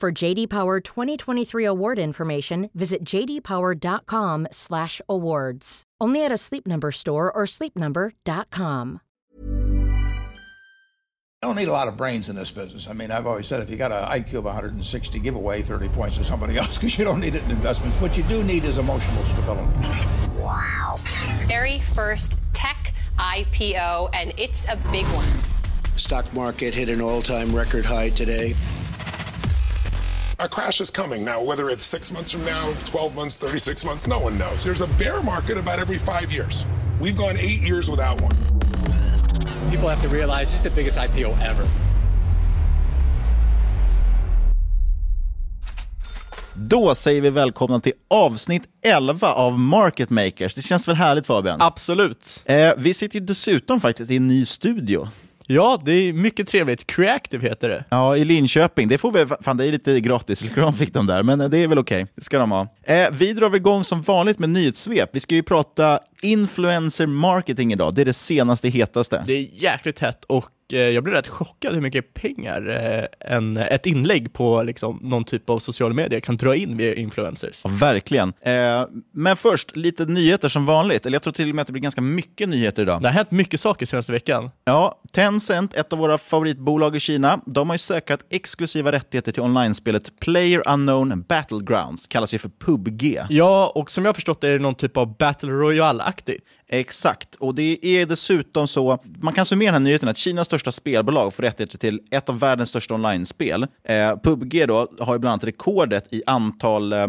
For JD Power 2023 award information, visit jdpower.com/awards. Only at a Sleep Number store or sleepnumber.com. I don't need a lot of brains in this business. I mean, I've always said if you got an IQ of 160, give away 30 points to somebody else because you don't need it in investments. What you do need is emotional stability. Wow. Very first tech IPO, and it's a big one. Stock market hit an all-time record high today. A crash is coming now, whether it's six months from now, 12 months, 36 months, no one knows. There's a bear market about every five years. We've gone eight years without one. People have to realize this is the biggest IPO ever. Då säger vi välkomna till avsnitt 11 av Market Makers. Det känns väl härligt Fabian? Absolut. Eh, vi sitter ju dessutom faktiskt i en ny studio. Ja, det är mycket trevligt. Creative heter det. Ja, i Linköping. Det får vi, fan det är lite gratis reklam fick de där, men det är väl okej. Okay. Det ska de ha. Eh, vi drar igång som vanligt med nyhetssvep. Vi ska ju prata influencer marketing idag. Det är det senaste hetaste. Det är jäkligt hett och eh, jag blev rätt chockad hur mycket pengar eh, en, ett inlägg på liksom, någon typ av sociala medier kan dra in via influencers. Ja, verkligen. Eh, men först, lite nyheter som vanligt. Eller jag tror till och med att det blir ganska mycket nyheter idag. Det har hänt mycket saker senaste veckan. Ja, Tencent, ett av våra favoritbolag i Kina, de har ju säkrat exklusiva rättigheter till online-spelet Player Unknown Battlegrounds, kallas ju för PubG. Ja, och som jag har förstått är det någon typ av Battle Royale-aktigt. Exakt, och det är dessutom så, man kan summera den här nyheten att Kinas största spelbolag får rättigheter till ett av världens största online-spel. Eh, PubG då har ju bland annat rekordet i antal eh,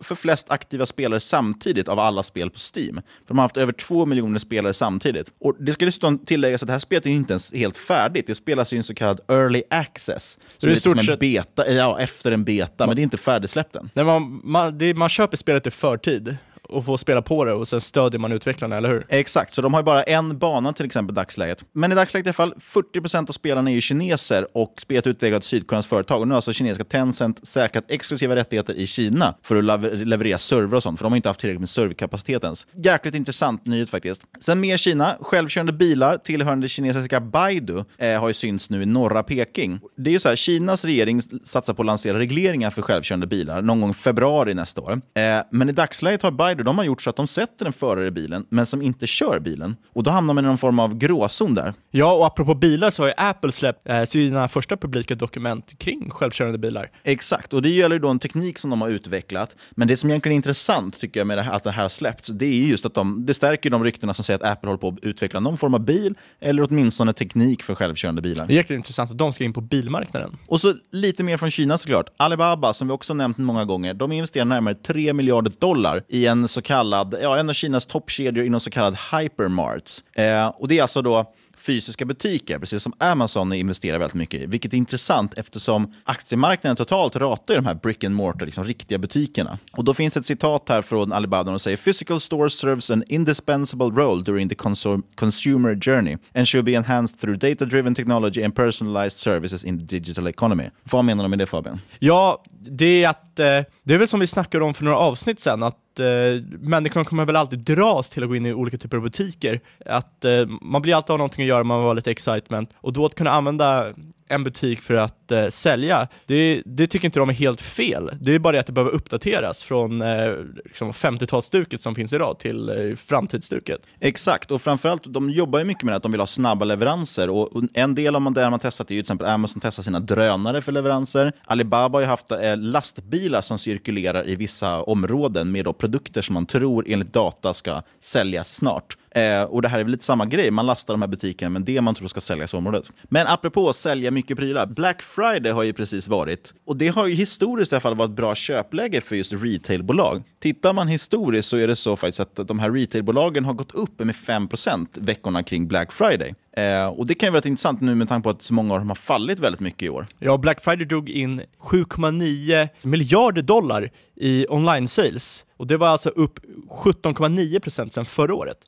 för flest aktiva spelare samtidigt av alla spel på Steam. För de har haft över två miljoner spelare samtidigt. Och Det ska dessutom tilläggas att det här spelet är inte ens helt färdigt. Det spelas i en så kallad early access. Så det är stort sett... en beta, ja, efter en beta, men det är inte färdigsläppt än. Nej, man, man, det, man köper spelet i förtid och få spela på det och sen stödjer man utvecklarna, eller hur? Exakt, så de har ju bara en bana till exempel i dagsläget. Men i dagsläget i alla fall, 40% av spelarna är ju kineser och spelet är utvecklat av Sydkoreans företag. Och nu har alltså kinesiska Tencent säkrat exklusiva rättigheter i Kina för att leverera server och sånt, för de har inte haft tillräckligt med serverkapacitet ens. Jäkligt intressant nyhet faktiskt. Sen mer Kina, självkörande bilar tillhörande kinesiska Baidu eh, har ju synts nu i norra Peking. Det är ju så här, Kinas regering satsar på att lansera regleringar för självkörande bilar någon gång i februari nästa år. Eh, men i dagsläget har Baidu Friday de har gjort så att de sätter en förare i bilen, men som inte kör bilen. Och då hamnar man i någon form av gråzon där. Ja, och apropå bilar så har ju Apple släppt eh, sina första publika dokument kring självkörande bilar. Exakt, och det gäller ju då en teknik som de har utvecklat. Men det som egentligen är intressant tycker jag med det här, att det här har släppts, det är just att de, det stärker de ryktena som säger att Apple håller på att utveckla någon form av bil, eller åtminstone teknik för självkörande bilar. Det är jäkligt intressant att de ska in på bilmarknaden. Och så lite mer från Kina såklart. Alibaba, som vi också nämnt många gånger, de investerar närmare 3 miljarder dollar i en så kallad, ja, en av Kinas toppkedjor inom så kallad hypermarts. Eh, och det är alltså då fysiska butiker, precis som Amazon investerar väldigt mycket i. Vilket är intressant eftersom aktiemarknaden totalt ratar de här brick and mortar, liksom riktiga butikerna. Och då finns ett citat här från Alibaba och säger “Physical stores serves an indispensable role during the consum consumer journey and should be enhanced through data-driven technology and personalized services in the digital economy”. Vad menar de med det Fabian? Ja, det är att, eh, det är väl som vi snackade om för några avsnitt sen, att eh, människan kommer väl alltid dras till att gå in i olika typer av butiker. Att eh, man blir alltid av någonting att göra, man vill ha lite excitement. Och då att kunna använda en butik för att eh, sälja, det, det, tycker inte de är helt fel. Det är bara det att det behöver uppdateras från eh, liksom 50-talsstuket som finns idag till eh, framtidsstuket. Exakt, och framförallt de jobbar ju mycket med att de vill ha snabba leveranser. Och, och en del av det man testat är ju till exempel Amazon testar sina drönare för leveranser. Alibaba har ju haft eh, lastbilar som cirkulerar i vissa områden med då produkter som man tror enligt data ska säljas snart. Eh, och det här är väl lite samma grej, man lastar de här butikerna med det man tror ska säljas i området. Men apropå att sälja mycket prylar, Black Friday har ju precis varit. Och det har ju historiskt i alla fall varit ett bra köpläge för just retailbolag. Tittar man historiskt så är det så faktiskt att de här retailbolagen har gått upp med 5% veckorna kring Black Friday. Eh, och det kan ju vara intressant nu med tanke på att så många av dem har fallit väldigt mycket i år. Ja, Black Friday drog in 7,9 miljarder dollar i online sales. Och det var alltså upp 17,9% sedan förra året.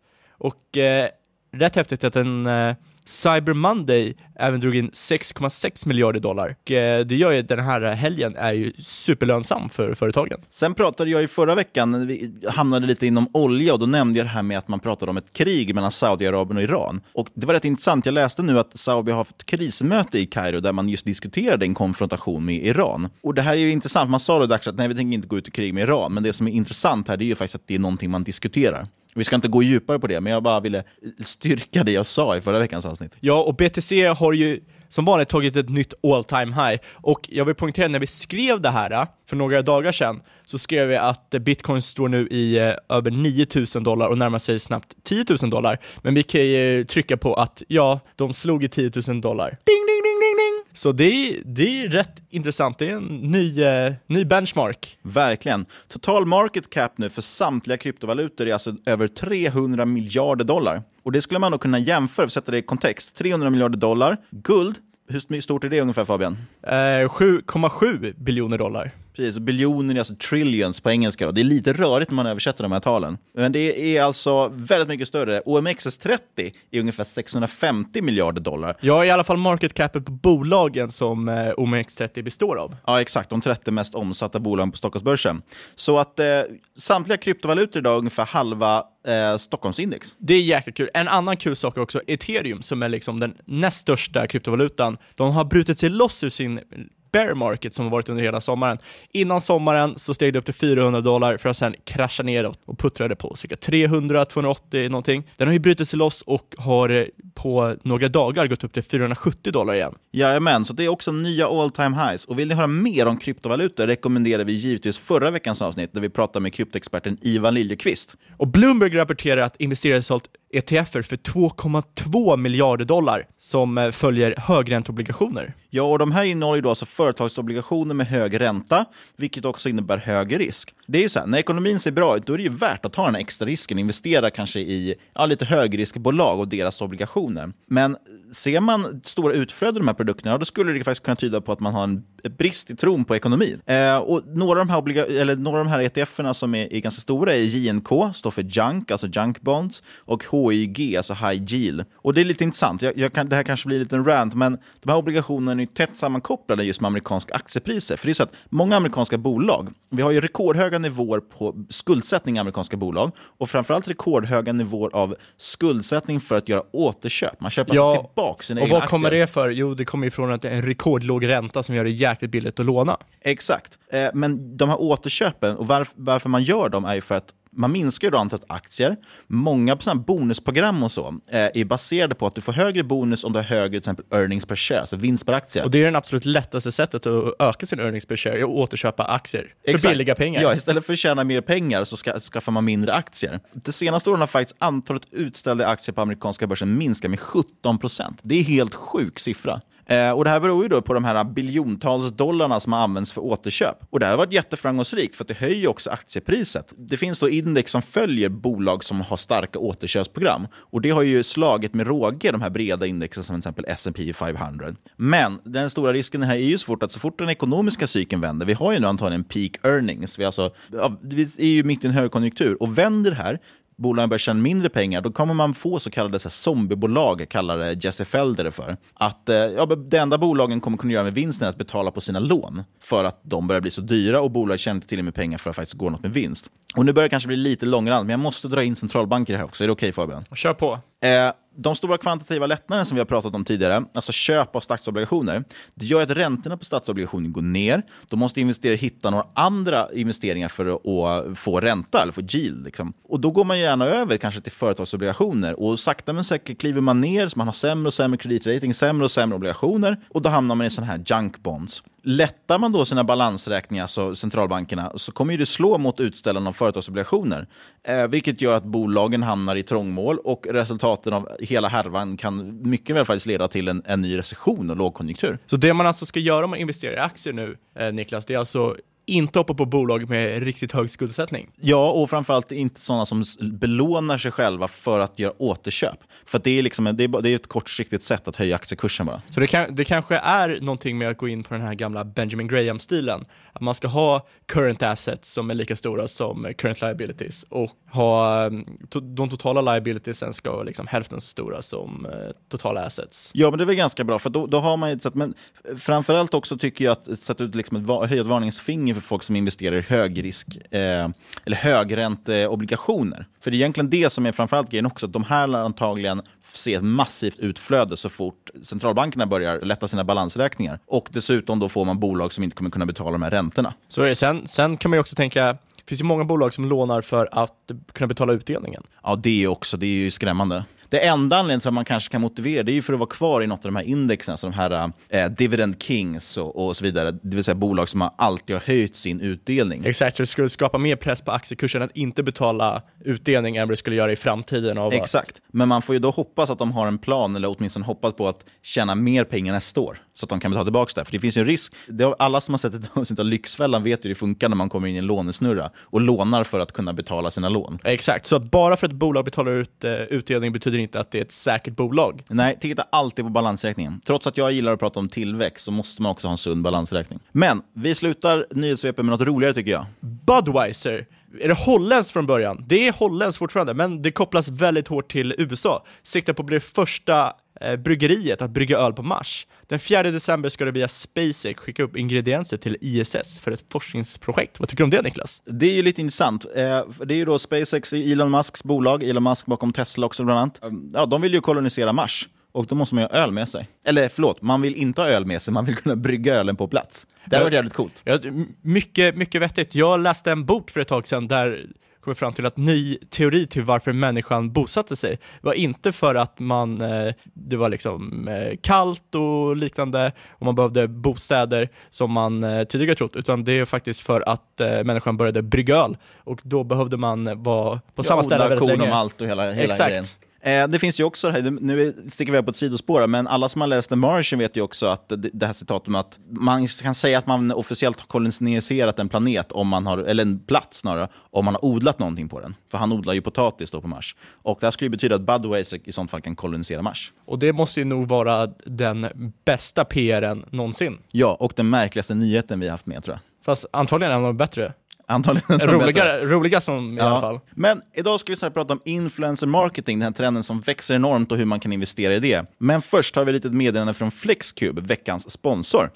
Och eh, rätt häftigt att en eh, Cyber Monday även drog in 6,6 miljarder dollar. Och, eh, det gör ju att den här helgen är ju superlönsam för företagen. Sen pratade jag ju förra veckan, vi hamnade lite inom olja och då nämnde jag det här med att man pratade om ett krig mellan Saudiarabien och Iran. Och det var rätt intressant, jag läste nu att Saudi har haft krismöte i Kairo där man just diskuterade en konfrontation med Iran. Och det här är ju intressant, man sa då dags att nej vi tänker inte gå ut i krig med Iran, men det som är intressant här det är ju faktiskt att det är någonting man diskuterar. Vi ska inte gå djupare på det, men jag bara ville styrka det jag sa i förra veckans avsnitt. Ja, och BTC har ju som vanligt tagit ett nytt all time high. Och jag vill poängtera, när vi skrev det här för några dagar sedan, så skrev vi att bitcoin står nu i eh, över 9000 dollar och närmar sig snabbt 10 000 dollar. Men vi kan ju trycka på att ja, de slog i 10 000 dollar. Ding, ding, ding, ding! Så det är, det är rätt intressant, det är en ny, eh, ny benchmark. Verkligen. Total market cap nu för samtliga kryptovalutor är alltså över 300 miljarder dollar. Och det skulle man då kunna jämföra, för att sätta det i kontext. 300 miljarder dollar. Guld, hur stort är det ungefär Fabian? Eh, 7,7 biljoner dollar. Precis, biljoner är alltså trillions på engelska. Då. Det är lite rörigt när man översätter de här talen. Men det är alltså väldigt mycket större. OMXS30 är ungefär 650 miljarder dollar. Ja, i alla fall market capet på bolagen som eh, OMX30 består av. Ja, exakt. De 30 mest omsatta bolagen på Stockholmsbörsen. Så att eh, samtliga kryptovalutor idag är ungefär halva eh, Stockholmsindex. Det är jäkligt kul. En annan kul sak också ethereum, som är liksom den näst största kryptovalutan. De har brutit sig loss ur sin bear market som har varit under hela sommaren. Innan sommaren så steg det upp till 400 dollar för att sen krascha ner och puttrade på cirka 300-280 någonting. Den har ju brutit sig loss och har på några dagar gått upp till 470 dollar igen. Jajamän, så det är också nya all time highs. Och vill ni höra mer om kryptovalutor rekommenderar vi givetvis förra veckans avsnitt där vi pratade med kryptoexperten Ivan Liljekvist. Och Bloomberg rapporterar att investerare sålt ETFer för 2,2 miljarder dollar som eh, följer högränteobligationer. Ja, och de här innehåller ju då alltså företagsobligationer med hög ränta, vilket också innebär hög risk. Det är ju så här, när ekonomin ser bra ut, då är det ju värt att ta den extra risken, investera kanske i ja, lite högriskbolag och deras obligationer. Men ser man stora utflöden av de här produkterna, då skulle det faktiskt kunna tyda på att man har en brist i tron på ekonomin. Eh, och några av de här, obliga- eller några av de här ETFerna som är, är ganska stora är JNK, står för Junk, alltså Junk Bonds, och HYG, alltså High Yield. Och det är lite intressant, jag, jag kan, det här kanske blir en liten rant, men de här obligationerna är tätt sammankopplade just med amerikanska aktiepriser. För det är så att många amerikanska bolag, vi har ju rekordhöga nivåer på skuldsättning i amerikanska bolag och framförallt rekordhöga nivåer av skuldsättning för att göra återköp. Man köper Ja, alltså tillbaka sina Och egna vad kommer aktier. det för? Jo, det kommer ifrån att det är en rekordlåg ränta som gör det jäkligt billigt att låna. Exakt. Eh, men de här återköpen, och varf- varför man gör dem är ju för att Man minskar ju då antalet aktier. Många såna bonusprogram och så eh, är baserade på att du får högre bonus om du har högre till exempel earnings per share, alltså vinst per aktie. Och det är det absolut lättaste sättet att öka sin earnings per share, att återköpa aktier för Exakt. billiga pengar. Ja, istället för att tjäna mer pengar så ska, skaffar man mindre aktier. De senaste åren har faktiskt antalet utställda aktier på amerikanska börsen minskat med 17 procent. Det är helt sjuk siffra. Eh, och Det här beror ju då på de här biljontals dollarna som används för återköp. Och Det här har varit jätteframgångsrikt för att det höjer också aktiepriset. Det finns då index som följer bolag som har starka återköpsprogram. Och Det har ju slagit med råge de här breda indexen som till exempel S&P 500. Men den stora risken här är ju så fort att så fort den ekonomiska cykeln vänder, vi har ju nu antagligen peak earnings, vi, alltså, ja, vi är ju mitt i en högkonjunktur, och vänder det här bolagen börjar tjäna mindre pengar, då kommer man få så kallade så här, zombiebolag, kallar det Jesse Felder det för. Att eh, ja, det enda bolagen kommer kunna göra med vinsten är att betala på sina lån, för att de börjar bli så dyra och bolag tjänar inte till med pengar för att faktiskt gå något med vinst. Och nu börjar det kanske bli lite långrandigt, men jag måste dra in centralbanker här också. Är det okej okay, Fabian? Kör på. Eh, de stora kvantitativa lättnaderna som vi har pratat om tidigare, alltså köp av statsobligationer, det gör att räntorna på statsobligationer går ner. Då måste investerare hitta några andra investeringar för att få ränta, eller få yield. Liksom. Och då går man gärna över kanske till företagsobligationer och sakta men säkert kliver man ner så man har sämre och sämre kreditrating, sämre och sämre obligationer och då hamnar man i sådana här junk bonds. Lättar man då sina balansräkningar, alltså centralbankerna, så kommer det slå mot utställarna av företagsobligationer. Eh, vilket gör att bolagen hamnar i trångmål och resultaten av hela härvan kan mycket väl faktiskt leda till en, en ny recession och lågkonjunktur. Så det man alltså ska göra om man investerar i aktier nu, eh, Niklas, det är alltså inte hoppa på bolag med riktigt hög skuldsättning. Ja, och framförallt inte sådana som belånar sig själva för att göra återköp. För det är, liksom, det är, det är ett kortsiktigt sätt att höja aktiekursen bara. Så det, kan, det kanske är någonting med att gå in på den här gamla Benjamin Graham-stilen. Att man ska ha current assets som är lika stora som current liabilities och ha mm, de totala liabilitiesen ska vara liksom hälften så stora som eh, totala assets. Ja, men det är väl ganska bra, för då, då har man ju ett men framförallt också tycker jag att sätta ut liksom ett, höja ett varningsfinger för folk som investerar i högrisk eh, eller högränteobligationer. För det är egentligen det som är framförallt grejen också, att de här lär antagligen se ett massivt utflöde så fort centralbankerna börjar lätta sina balansräkningar. Och dessutom då får man bolag som inte kommer kunna betala de här räntorna. Så är det. Sen, sen kan man ju också tänka, det finns ju många bolag som lånar för att kunna betala utdelningen. Ja, det är också, det är ju skrämmande. Det enda anledningen till att man kanske kan motivera det är ju för att vara kvar i något av de här indexen, alltså de här eh, dividend kings och, och, så vidare. Det vill säga bolag som alltid har höjt sin utdelning. Exakt, så det skulle skapa mer press på aktiekursen att inte betala utdelning än vad det skulle göra i framtiden. Av Exakt, att... men man får ju då hoppas att de har en plan, eller åtminstone hoppas på att tjäna mer pengar nästa år, så att de kan betala tillbaka det. För det finns ju en risk, det alla som har sett ett avsnitt av Lyxfällan vet hur det funkar när man kommer in i en lånesnurra och lånar för att kunna betala sina lån. Exakt, så bara för att ett bolag betalar ut uh, utdelning betyder inte att det är ett säkert bolag. Nej, titta alltid på balansräkningen. Trots att jag gillar att prata om tillväxt så måste man också ha en sund balansräkning. Men vi slutar nyhetssvepet med något roligare tycker jag. Budweiser är det holländskt från början? Det är holländskt fortfarande, men det kopplas väldigt hårt till USA. Siktar på att bli det första eh, bryggeriet att brygga öl på Mars. Den 4 december ska det via SpaceX skicka upp ingredienser till ISS för ett forskningsprojekt. Vad tycker du om det Niklas? Det är ju lite intressant. Eh, det är ju då SpaceX, Elon Musks bolag, Elon Musk bakom Tesla också bland annat. Ja, de vill ju kolonisera Mars. Och då måste man ju ha öl med sig. Eller förlåt, man vill inte ha öl med sig, man vill kunna brygga ölen på plats. Det hade varit jävligt coolt. Ja, mycket, mycket vettigt. Jag läste en bok för ett tag sedan där kommer fram till att ny teori till varför människan bosatte sig var inte för att man, eh, det var liksom eh, kallt och liknande och man behövde bostäder som man eh, tidigare trott, utan det är faktiskt för att människan började brygga öl och då behövde man vara på ja, samma ställe väldigt länge. och malt och hela, hela Exakt. grejen. Eh, det finns ju också, nu sticker vi på ett sidospår, men alla som har läst The Martian vet ju också att det här citatet att man kan säga att man officiellt har koloniserat en planet, om man har, eller en plats snarare, om man har odlat någonting på den. För han odlar ju potatis då på Mars. Och det här skulle betyda att Budweiser i sånt fall kan kolonisera Mars. Och det måste ju nog vara den bästa PRen någonsin. Ja, och den märkligaste nyheten vi har haft med tror jag. Fast antagligen en av de bättre. Antagligen roliga, roliga som i ja. alla fall. Men idag ska vi så prata om influencer marketing, den här trenden som växer enormt och hur man kan investera i det. Men först har vi lite meddelande från Flexcube, veckans sponsor.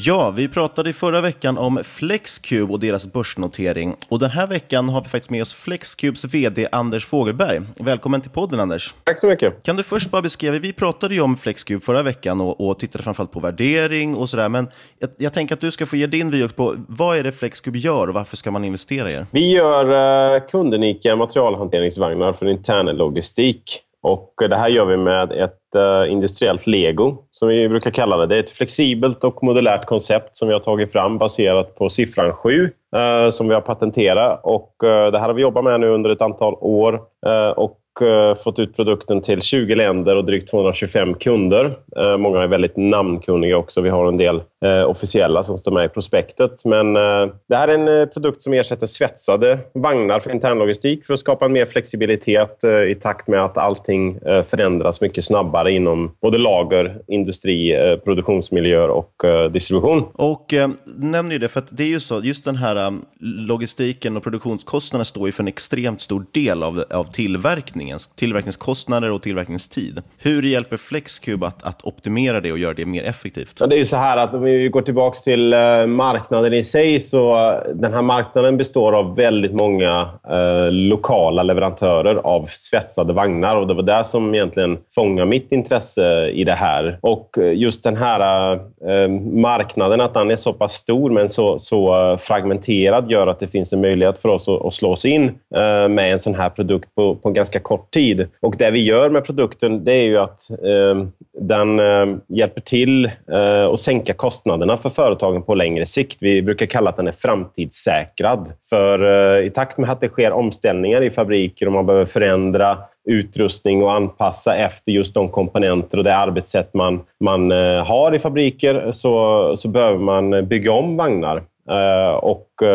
Ja, vi pratade i förra veckan om Flexcube och deras börsnotering. Och den här veckan har vi faktiskt med oss Flexcubes vd Anders Fogelberg. Välkommen till podden Anders. Tack så mycket. Kan du först bara beskriva, vi pratade ju om Flexcube förra veckan och, och tittade framförallt på värdering och sådär. Men jag, jag, tänker att du ska få ge din vy på vad är det Flexcube gör och varför ska man investera i er? Vi gör uh, kundunika materialhanteringsvagnar för intern logistik. Och eh, det här gör vi med ett uh, industriellt lego, som vi brukar kalla det. Det är ett flexibelt och modulärt koncept som vi har tagit fram baserat på siffran 7, uh, eh, som vi har patenterat. Och, uh, det här har vi jobbat med nu under ett antal år. och Eh, fått ut produkten till 20 länder och drygt 225 kunder. Eh, många är väldigt namnkunniga också. Vi har en del eh, officiella som står med i prospektet. Men det här är en produkt som ersätter svetsade vagnar för internlogistik för att skapa en mer flexibilitet i takt med att allting förändras mycket snabbare inom både lager, industri, produktionsmiljöer och distribution. Och eh, nämner ju det, för att det är ju så, just den här logistiken och produktionskostnaderna står ju för en extremt stor del av, av tillverkningen tillverkningens, tillverkningskostnader och tillverkningstid. Hur hjälper Flexcube att, att optimera det och göra det mer effektivt? Ja, det är ju så här att om vi går tillbaka till eh, marknaden i sig så eh, den här marknaden består av väldigt många eh, lokala leverantörer av svetsade vagnar och det var det som egentligen fångade mitt intresse i det här. Och eh, just den här marknaden, att den är så pass stor men så, så fragmenterad gör att det finns en möjlighet för oss att, att slå oss in med en sån här produkt på, på ganska kort kort tid. Och det vi gör med produkten det är ju att eh, den eh, hjälper till eh, att sänka kostnaderna för företagen på längre sikt. Vi brukar kalla att den är framtidssäkrad. För eh, i takt med att det sker omställningar i fabriker och man behöver förändra utrustning och anpassa efter just de komponenter och det arbetssätt man, man eh, har i fabriker så, så behöver man bygga om vagnar. Eh, och eh,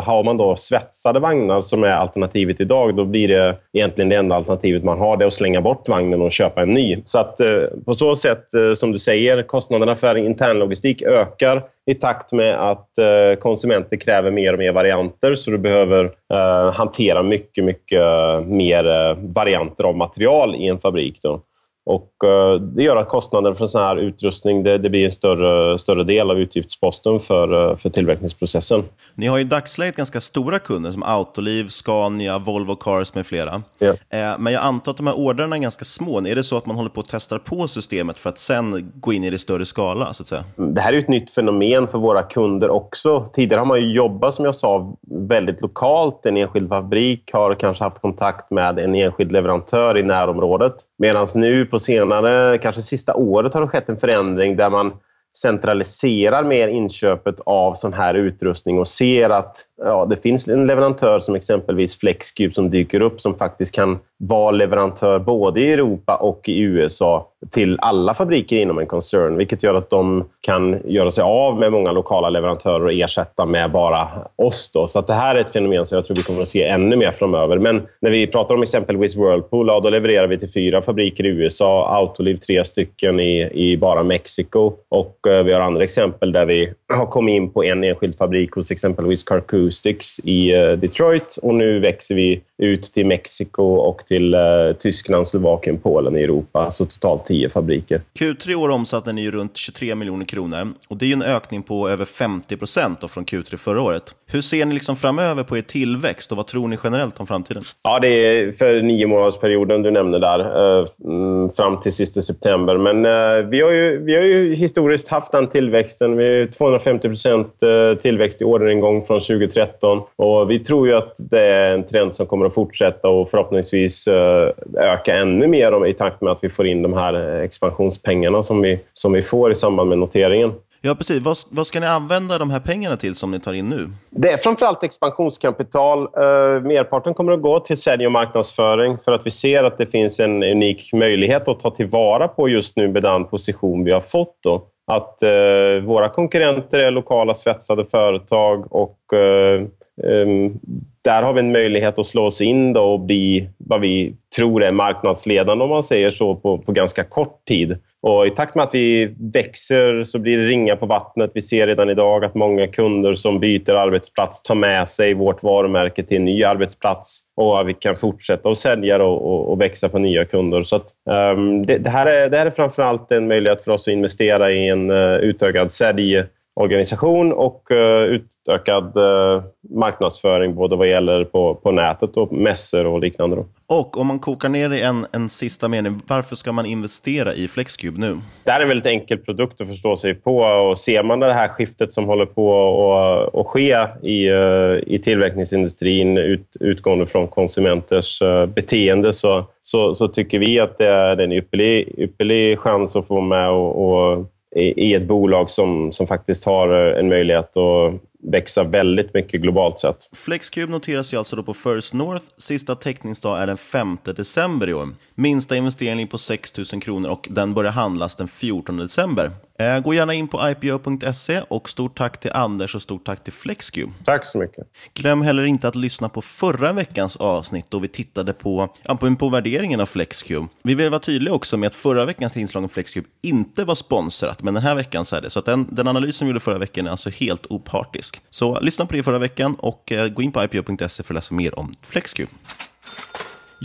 Har man då svetsade vagnar som är alternativet idag, då blir det egentligen det enda alternativet man har, det är att slänga bort vagnen och köpa en ny. Så att eh, på så sätt, eh, som du säger, kostnaderna för internlogistik ökar i takt med att eh, konsumenter kräver mer och mer varianter, så du behöver eh, hantera mycket, mycket eh, mer eh, varianter av material i en fabrik. Då. Och eh, Det gör att kostnaden för sån här utrustning det, det, blir en större, större del av utgiftsposten för, eh, för tillverkningsprocessen. Ni har i dagsläget ganska stora kunder som Autoliv, Scania, Volvo Cars med flera. Eh, men jag antar att de här ordrarna är ganska små. Är det så att man håller på att testa på systemet för att sen gå in i det större skala? Så att säga? Det här är ett nytt fenomen för våra kunder också. Tidigare har man ju jobbat, som jag sa, väldigt lokalt. En enskild fabrik har kanske haft kontakt med en enskild leverantör i närområdet. Medan nu på senare, kanske sista året har det skett en förändring där man centraliserar mer inköpet av sån här utrustning och ser att ja, det finns en leverantör som exempelvis Flexcube som dyker upp som faktiskt kan vara leverantör både i Europa och i USA till alla fabriker inom en koncern, vilket gör att de kan göra sig av med många lokala leverantörer och ersätta med bara oss. Då. Så att det här är ett fenomen som jag tror vi kommer att se ännu mer framöver. Men när vi pratar om exempelvis Whirlpool, ja, då levererar vi till fyra fabriker i USA, Autoliv tre stycken i, i bara Mexiko och vi har andra exempel där vi har kommit in på en enskild fabrik hos exempelvis Carcoustics i eh, Detroit och nu växer vi ut till Mexiko och till uh, Tyskland, Slovakien, Polen i Europa. Så totalt tio fabriker. Q3 år omsatte ni runt 23 miljoner kronor och det är en ökning på över 50 procent från Q3 förra året. Hur ser ni liksom framöver på er tillväxt och vad tror ni generellt om framtiden? Ja, det är för nio månadersperioden du nämnde där, uh, fram till sista september. Men vi, har ju, vi har ju historiskt haft den tillväxten. Vi har 250 procent tillväxt i orderingång från 2013 och vi tror ju att det är en trend som kommer att fortsätta och förhoppningsvis eh, öka ännu mer i takt med att vi får in de här expansionspengarna som vi, som vi får i samband med noteringen. Ja, precis. Vad, vad, ska ni använda de här pengarna till som ni tar in nu? Det är framförallt expansionskapital. Uh, merparten kommer att gå till sälj och marknadsföring för att vi ser att det finns en unik möjlighet att ta tillvara på just nu med den position vi har fått. Då. Att eh, våra konkurrenter är lokala svetsade företag och eh, ehm, där har vi en möjlighet att slå oss in och bli vad vi tror är marknadsledande om man säger så på, på ganska kort tid. Och I takt med att vi växer så blir det ringa på vattnet. Vi ser redan idag att många kunder som byter arbetsplats tar med sig vårt varumärke till en ny arbetsplats och vi kan fortsätta att sälja och, och, och växa på nya kunder. Så att, um, det, det, här är, det här är framförallt en möjlighet för oss att investera i en uh, utökad sälj organisation och uh, utökad uh, marknadsföring både vad gäller på, på nätet och mässor och liknande. Då. Och om man kokar ner det i en, en sista mening, varför ska man investera i Flexcube nu? Det är en väldigt enkel produkt att förstå sig på och ser man det här skiftet som håller på att, ske i, uh, i tillverkningsindustrin ut, utgående från konsumenters beteende så, så, så, tycker vi att det är en ypperlig, ypperlig chans att få med och, och i ett bolag som, som faktiskt har eh, en möjlighet att växa väldigt mycket globalt sett. Flexcube noteras ju alltså då på First North. Sista teckningsdag är den 5 december i år. Minsta investering på 6 000 kronor och den börjar handlas den 14 december. Eh, gå gärna in på ipo.se och stort tack till Anders och stort tack till Flexcube. Tack så mycket. Glöm heller inte att lyssna på förra veckans avsnitt då vi tittade på, på, på värderingen av Flexcube. Vi vill vara tydliga också med att förra veckans inslag om Flexcube inte var sponsrat, men den här veckan så är det. Så att den, den analysen vi gjorde förra veckan är alltså helt opartisk. Så lyssna på det förra veckan och eh, gå in på ipo.se för att läsa mer om FlexQ.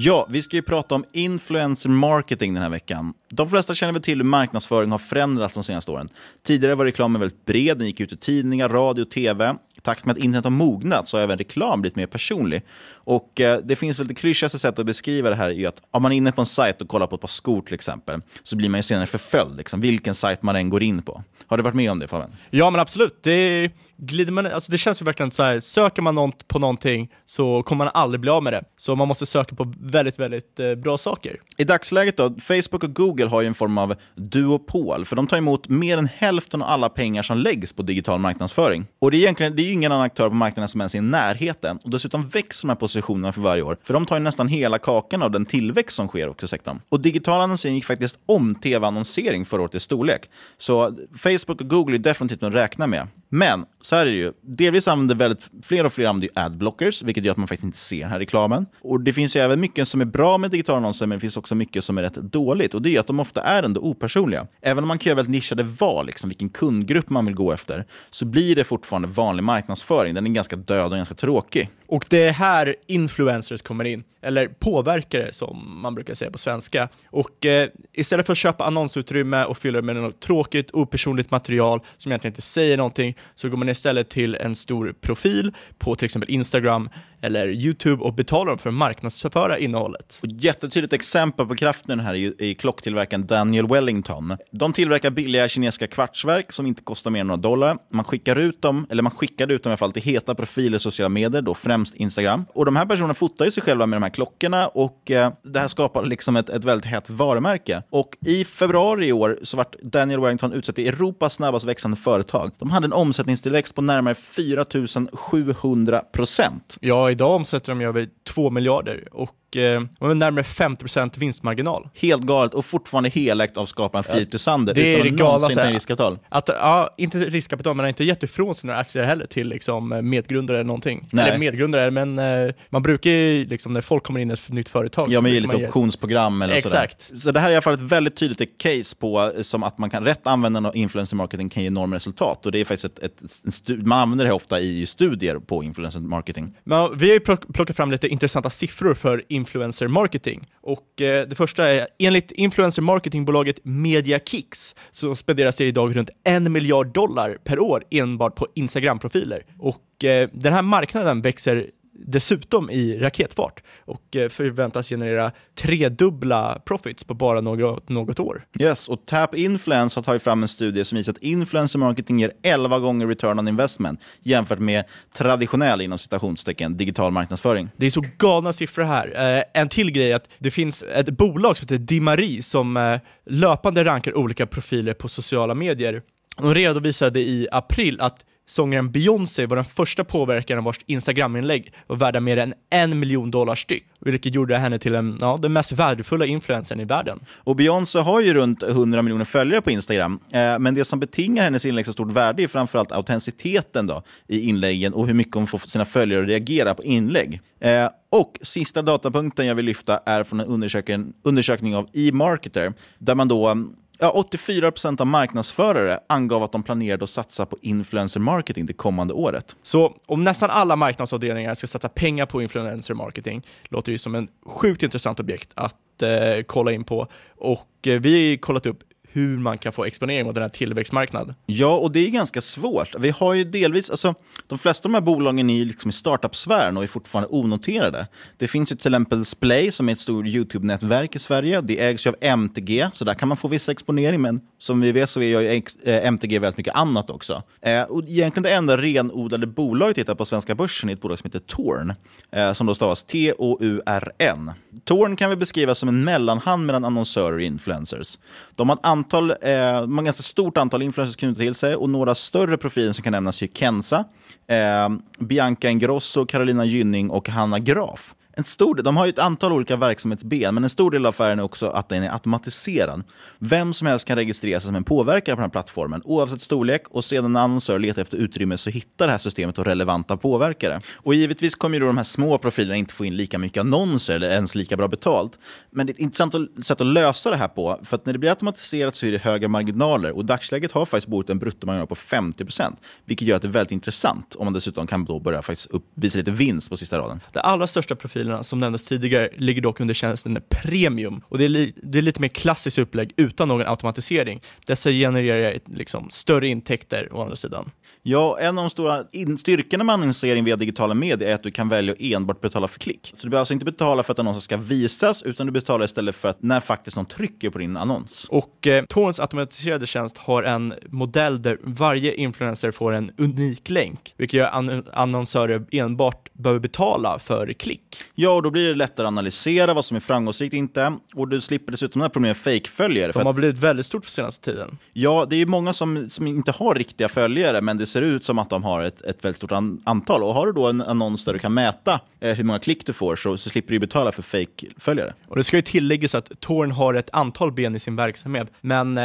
Ja, vi ska ju prata om influencer marketing den här veckan. De flesta känner väl till hur marknadsföring har förändrats de senaste åren. Tidigare var reklamen väldigt bred, den gick ut i tidningar, radio och tv. I takt med att internet har mognat så har även reklam blivit mer personlig. Och eh, Det finns väl det klyschigaste sättet att beskriva det här är att om man är inne på en sajt och kollar på ett par skor till exempel, så blir man ju senare förföljd, liksom, vilken sajt man än går in på. Har du varit med om det Fabian? Ja men absolut. Det, glider man, alltså det känns ju verkligen så här, söker man något på någonting så kommer man aldrig bli av med det. Så man måste söka på väldigt, väldigt eh, bra saker. I dagsläget då, Facebook och Google har ju en form av duopol, för de tar emot mer än hälften av alla pengar som läggs på digital marknadsföring. Och det är egentligen det är ju ingen annan aktör på marknaden som ens är i närheten. Och dessutom växer de här positionerna för varje år, för de tar ju nästan hela kakan av den tillväxt som sker också i sektorn. Och digital annonsering gick faktiskt om tv-annonsering förra året i storlek. Så Facebook och Google är definitivt att räkna med. Men så här är det ju. Delvis använder väldigt, fler och fler använder adblockers, vilket gör att man faktiskt inte ser den här reklamen. Och Det finns ju även mycket som är bra med digitala annonser, men det finns också mycket som är rätt dåligt. Och Det gör att de ofta är ändå opersonliga. Även om man kan göra väldigt nischade val, liksom, vilken kundgrupp man vill gå efter, så blir det fortfarande vanlig marknadsföring. Den är ganska död och ganska tråkig. Och det är här influencers kommer in, eller påverkare som man brukar säga på svenska. Och eh, istället för att köpa annonsutrymme och fylla det med något tråkigt, opersonligt material som egentligen inte säger någonting, så går man istället till en stor profil på till exempel Instagram eller YouTube och betalar dem för att marknadsföra innehållet. Och jättetydligt exempel på kraften här är ju i klocktillverkaren Daniel Wellington. De tillverkar billiga kinesiska kvartsverk som inte kostar mer än några dollar. Man skickar ut dem, eller man skickade ut dem i alla fall till heta profiler i sociala medier, då främst Instagram. Och de här personerna fotar ju sig själva med de här klockorna och eh, det här skapar liksom ett, ett väldigt hett varumärke. Och i februari i år så vart Daniel Wellington utsett till Europas snabbast växande företag. De hade en omsättningstillväxt på närmare 4 700 procent. Ja, idag omsätter de över 2 miljarder och eh, närmare 50% vinstmarginal. Helt galet och fortfarande helägt av skaparen ja, Filip Sander det utan är det någonsin ta riskkapital. Att, ja, inte riskkapital, men har inte gett ifrån sig några aktier heller till liksom, medgrundare eller någonting. Nej. Eller medgrundare, men eh, man brukar ju, liksom, när folk kommer in i ett nytt företag. Ja, men ge lite optionsprogram eller Exakt. sådär. Så det här är i alla fall ett väldigt tydligt case på som att man kan rätt använda influencer marketing kan ge enorma resultat. Och det är faktiskt ett, ett man använder det ofta i studier på influencer marketing. Men vi har ju plockat fram lite intressanta siffror för influencer marketing. Och eh, det första är, enligt influencer marketingbolaget MediaKicks så spenderas det idag runt en miljard dollar per år enbart på Instagram-profiler. Och eh, den här marknaden växer dessutom i raketfart och eh, förväntas generera tredubbla profits på bara något, något år. Yes, och Tap Influence har tagit fram en studie som visar att influencer marketing ger 11 gånger return on investment jämfört med traditionell inom citationstecken digital marknadsföring. Det är så galna siffror här. Eh, en till grej är att det finns ett bolag som heter Dimari som eh, löpande rankar olika profiler på sociala medier. De redovisade i april att sångaren Beyoncé var den första påverkaren vars Instagram-inlägg var värda mer än en miljon dollar styck, vilket gjorde henne till en, ja, den mest värdefulla influencern i världen. Och Beyoncé har ju runt 100 miljoner följare på Instagram, eh, men det som betingar hennes inlägg så stort värde är framförallt autenticiteten då, i inläggen och hur mycket hon får sina följare att reagera på inlägg. Eh, och sista datapunkten jag vill lyfta är från en undersökning, undersökning av e-marketer, där man då mm, Ja, 84% av marknadsförare angav att de planerade att satsa på influencer marketing det kommande året. Så om nästan alla marknadsavdelningar ska satsa pengar på influencer marketing låter det som en sjukt intressant objekt att eh, kolla in på. Och eh, vi har kollat upp hur man kan få exponering mot den här tillväxtmarknaden. Ja, och det är ganska svårt. Vi har ju delvis, alltså, de flesta av de här bolagen är liksom i startup-sfären och är fortfarande onoterade. Det finns ju till exempel Splay som är ett stort YouTube-nätverk i Sverige. Det ägs ju av MTG, så där kan man få viss exponering, men som vi vet så gör ju eh, MTG väldigt mycket annat också. Eh, och egentligen det enda renodlade bolaget tittar på svenska börsen är ett bolag som heter Torn, eh, som då stavas T-O-U-R-N. Torn kan vi beskriva som en mellanhand mellan annonsörer och influencers. De har antal, eh, man ganska stort antal influencers knutna till sig och några större profiler som kan nämnas är Kenza, eh, Bianca Ingrosso, Carolina Gynning och Hanna Graf en stor del, de har ju ett antal olika verksamhetsben, men en stor del av affären är också att den är automatiserad. Vem som helst kan registrera sig som en påverkare på den här plattformen, oavsett storlek, och sedan när annonsörer letar efter utrymme så hittar det här systemet och relevanta påverkare. Och givetvis kommer ju då de här små profilerna inte få in lika mycket annonser eller ens lika bra betalt. Men det är ett intressant sätt att lösa det här på, för att när det blir automatiserat så är det höga marginaler och dagsläget har faktiskt bort en bruttomarginal på 50%, vilket gör att det är väldigt intressant om man dessutom kan då börja faktiskt uppvisa lite vinst på sista raden. Det allra största profilen profilerna som nämndes tidigare ligger dock under tjänsten Premium och det är, li det är lite mer klassiskt upplägg utan någon automatisering. Dessa genererar liksom större intäkter å andra sidan. Ja, en av de stora styrkorna med annonsering via digitala medier är att du kan välja att enbart betala för klick. Så du behöver alltså inte betala för att annonsen ska visas, utan du betalar istället för att när faktiskt någon trycker på din annons. Och eh, Torns automatiserade tjänst har en modell där varje influencer får en unik länk, vilket gör an annonsörer enbart behöver betala för klick. Ja, och då blir det lättare att analysera vad som är framgångsrikt inte. Och du slipper dessutom det här problemet med fake-följare. De har blivit väldigt stort på senaste tiden. Ja, det är många som, som inte har riktiga följare, men det ser ut som att de har ett, ett väldigt stort an antal. Och har du då en annons där du kan mäta eh, hur många klick du får så, så slipper du betala för fake-följare. Och det ska ju tilläggas att Torn har ett antal ben i sin verksamhet, men eh,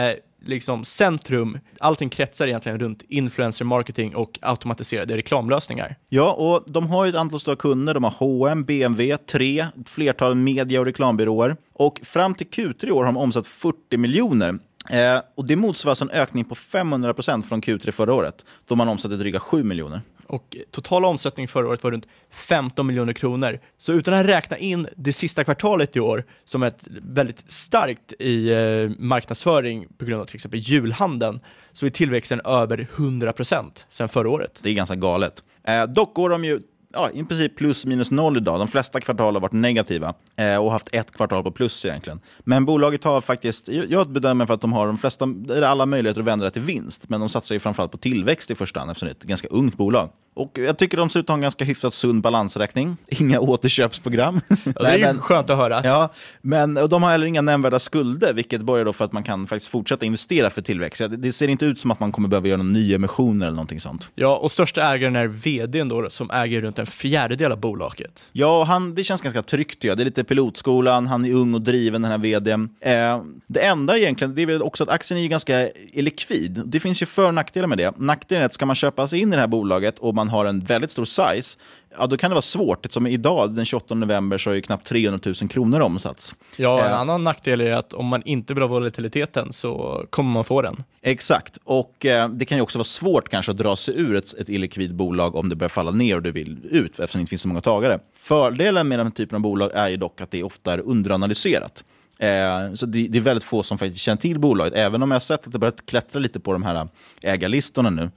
liksom centrum. Allting kretsar egentligen runt influencer marketing och automatiserade reklamlösningar. Ja, och de har ju ett antal stora kunder. De har H&M, BMW, Tre, ett flertal media och reklambyråer. Och fram till Q3 i år har de omsatt 40 miljoner. Eh, och Det motsvarar alltså en ökning på 500 procent från Q3 förra året, då man omsatte dryga 7 miljoner. Och totala omsättning förra året var runt 15 miljoner kronor. Så utan att räkna in det sista kvartalet i år som är väldigt starkt i eh, marknadsföring på grund av till exempel julhandeln, så är tillväxten över 100% sedan förra året. Det är ganska galet. Eh, dock går de ju ja, i princip plus minus noll idag. De flesta kvartal har varit negativa eh, och haft ett kvartal på plus egentligen. Men bolaget har faktiskt, jag bedömer för att de har de flesta, alla möjligheter att vända det till vinst. Men de satsar ju framförallt på tillväxt i första hand eftersom det är ett ganska ungt bolag. Och jag tycker de ser ut att ha en ganska hyfsat sund balansräkning. Inga återköpsprogram. Ja, det är men, skönt att höra. Ja, men och de har heller inga nämnvärda skulder, vilket borgar då för att man kan faktiskt fortsätta investera för tillväxt. Det ser inte ut som att man kommer behöva göra någon nyemission eller någonting sånt. Ja, och största ägaren är vdn då, som äger runt en fjärdedel av bolaget. Ja, han, det känns ganska tryggt. Ja. Det är lite pilotskolan, han är ung och driven, den här vdn. Eh, det enda egentligen, det är väl också att aktien är ganska likvid. Det finns ju för och nackdelar med det. Nackdelen är att ska man köpa sig in i det här bolaget och man har en väldigt stor size, ja, då kan det vara svårt. Som idag, den 28 november, så är ju knappt 300 000 kronor omsatts. Ja, en eh. annan nackdel är att om man inte ha volatiliteten så kommer man få den. Exakt, och eh, det kan ju också vara svårt kanske att dra sig ur ett, ett illikvid bolag om det börjar falla ner och du vill ut, eftersom det inte finns så många tagare. Fördelen med den här typen av bolag är ju dock att det ofta är underanalyserat. Eh, så det, det, är väldigt få som faktiskt känner till bolaget, även om jag har sett att det börjat klättra lite på de här ägarlistorna nu.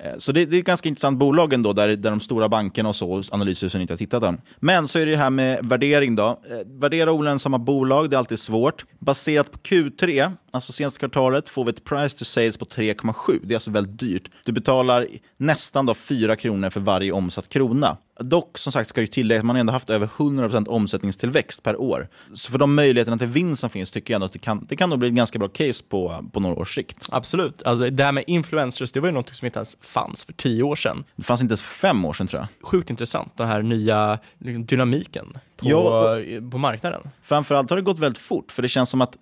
Eh, så det, det, är ett ganska intressant bolag ändå, där, där de stora bankerna och så, analyshusen inte har tittat än. Men så är det ju här med värdering då. Eh, värdera olönsamma bolag, det är alltid svårt. Baserat på Q3, alltså senaste kvartalet, får vi ett price to sales på 3,7. Det är alltså väldigt dyrt. Du betalar nästan då 4 kronor för varje omsatt krona. Dock, som sagt, ska ju tillägga att man ändå haft över 100% omsättningstillväxt per år. Så för de möjligheterna till vinst som finns tycker jag ändå att det kan, det kan nog bli ett ganska bra case på, på några års sikt. Absolut. Alltså, det här med influencers, det var ju något som inte ens fanns för tio år sedan. Det fanns inte ens för fem år sedan tror jag. Sjukt intressant, den här nya liksom, dynamiken på, ja, på marknaden. Framförallt har det gått väldigt fort, för det känns som att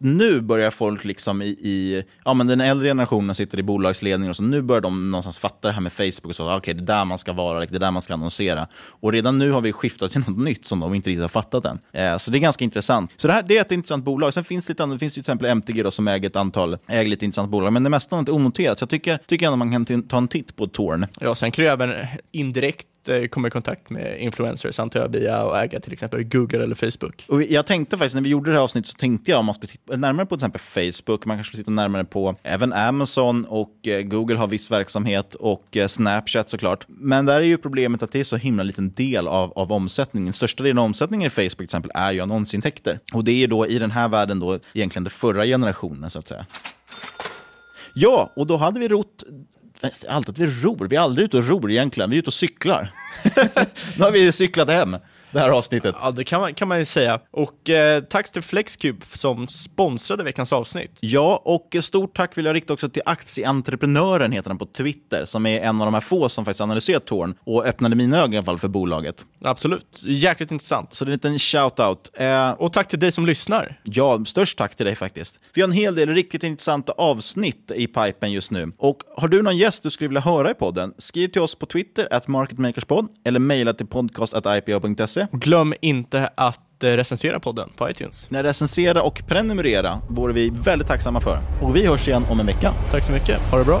nu börjar folk liksom i, i ja men den äldre generationen sitter i bolagsledningen och så nu börjar de någonstans fatta det här med Facebook och så, okej okay, det är där man ska vara, det är där man ska annonsera. Och redan nu har vi skiftat till något nytt som de inte riktigt har fattat än. Eh, så det är ganska intressant. Så det här det är ett intressant bolag. Sen finns det lite annat, det finns till exempel MTG då, som äger ett antal, äger lite intressant bolag, men det mesta är inte onoterat. Så jag tycker, tycker ändå man kan ta en titt på Torn. Ja, sen kan du även indirekt Eh, komma i kontakt med influencers, antar jag, via att äga till exempel Google eller Facebook. Och jag tänkte faktiskt, när vi gjorde det här avsnittet, så tänkte jag om man skulle titta närmare på till exempel Facebook, man kanske skulle titta närmare på även Amazon och eh, Google har viss verksamhet och eh, Snapchat såklart. Men där är ju problemet att det är så himla liten del av, av omsättningen. Största delen av omsättningen i Facebook till exempel är ju annonsintäkter. Och det är då i den här världen då egentligen den förra generationen så att säga. Ja, och då hade vi rott alltid att vi ror. Vi är aldrig ute och ror egentligen. Vi är ute och cyklar. nu har vi cyklat hem det här avsnittet. Ja, det kan man, kan man ju säga. Och eh, tack till Flexcube som sponsrade veckans avsnitt. Ja, och stort tack vill jag rikta också till Aktieentreprenören, heter han på Twitter, som är en av de här få som faktiskt analyserat Torn och öppnade mina ögon i alla fall för bolaget. Absolut, jäkligt intressant. Så det är en liten shout-out. Eh, och tack till dig som lyssnar. Ja, störst tack till dig faktiskt. Vi har en hel del riktigt intressanta avsnitt i pipen just nu. Och har du någon gäst du skulle vilja höra i podden, skriv till oss på Twitter, at marketmakerspod, eller mejla till podcast.ipo.se och glöm inte att eh, recensera podden på iTunes. Nej, recensera och prenumerera vore vi väldigt tacksamma för. Och vi hörs igen om en vecka. Tack så mycket. Ha det bra.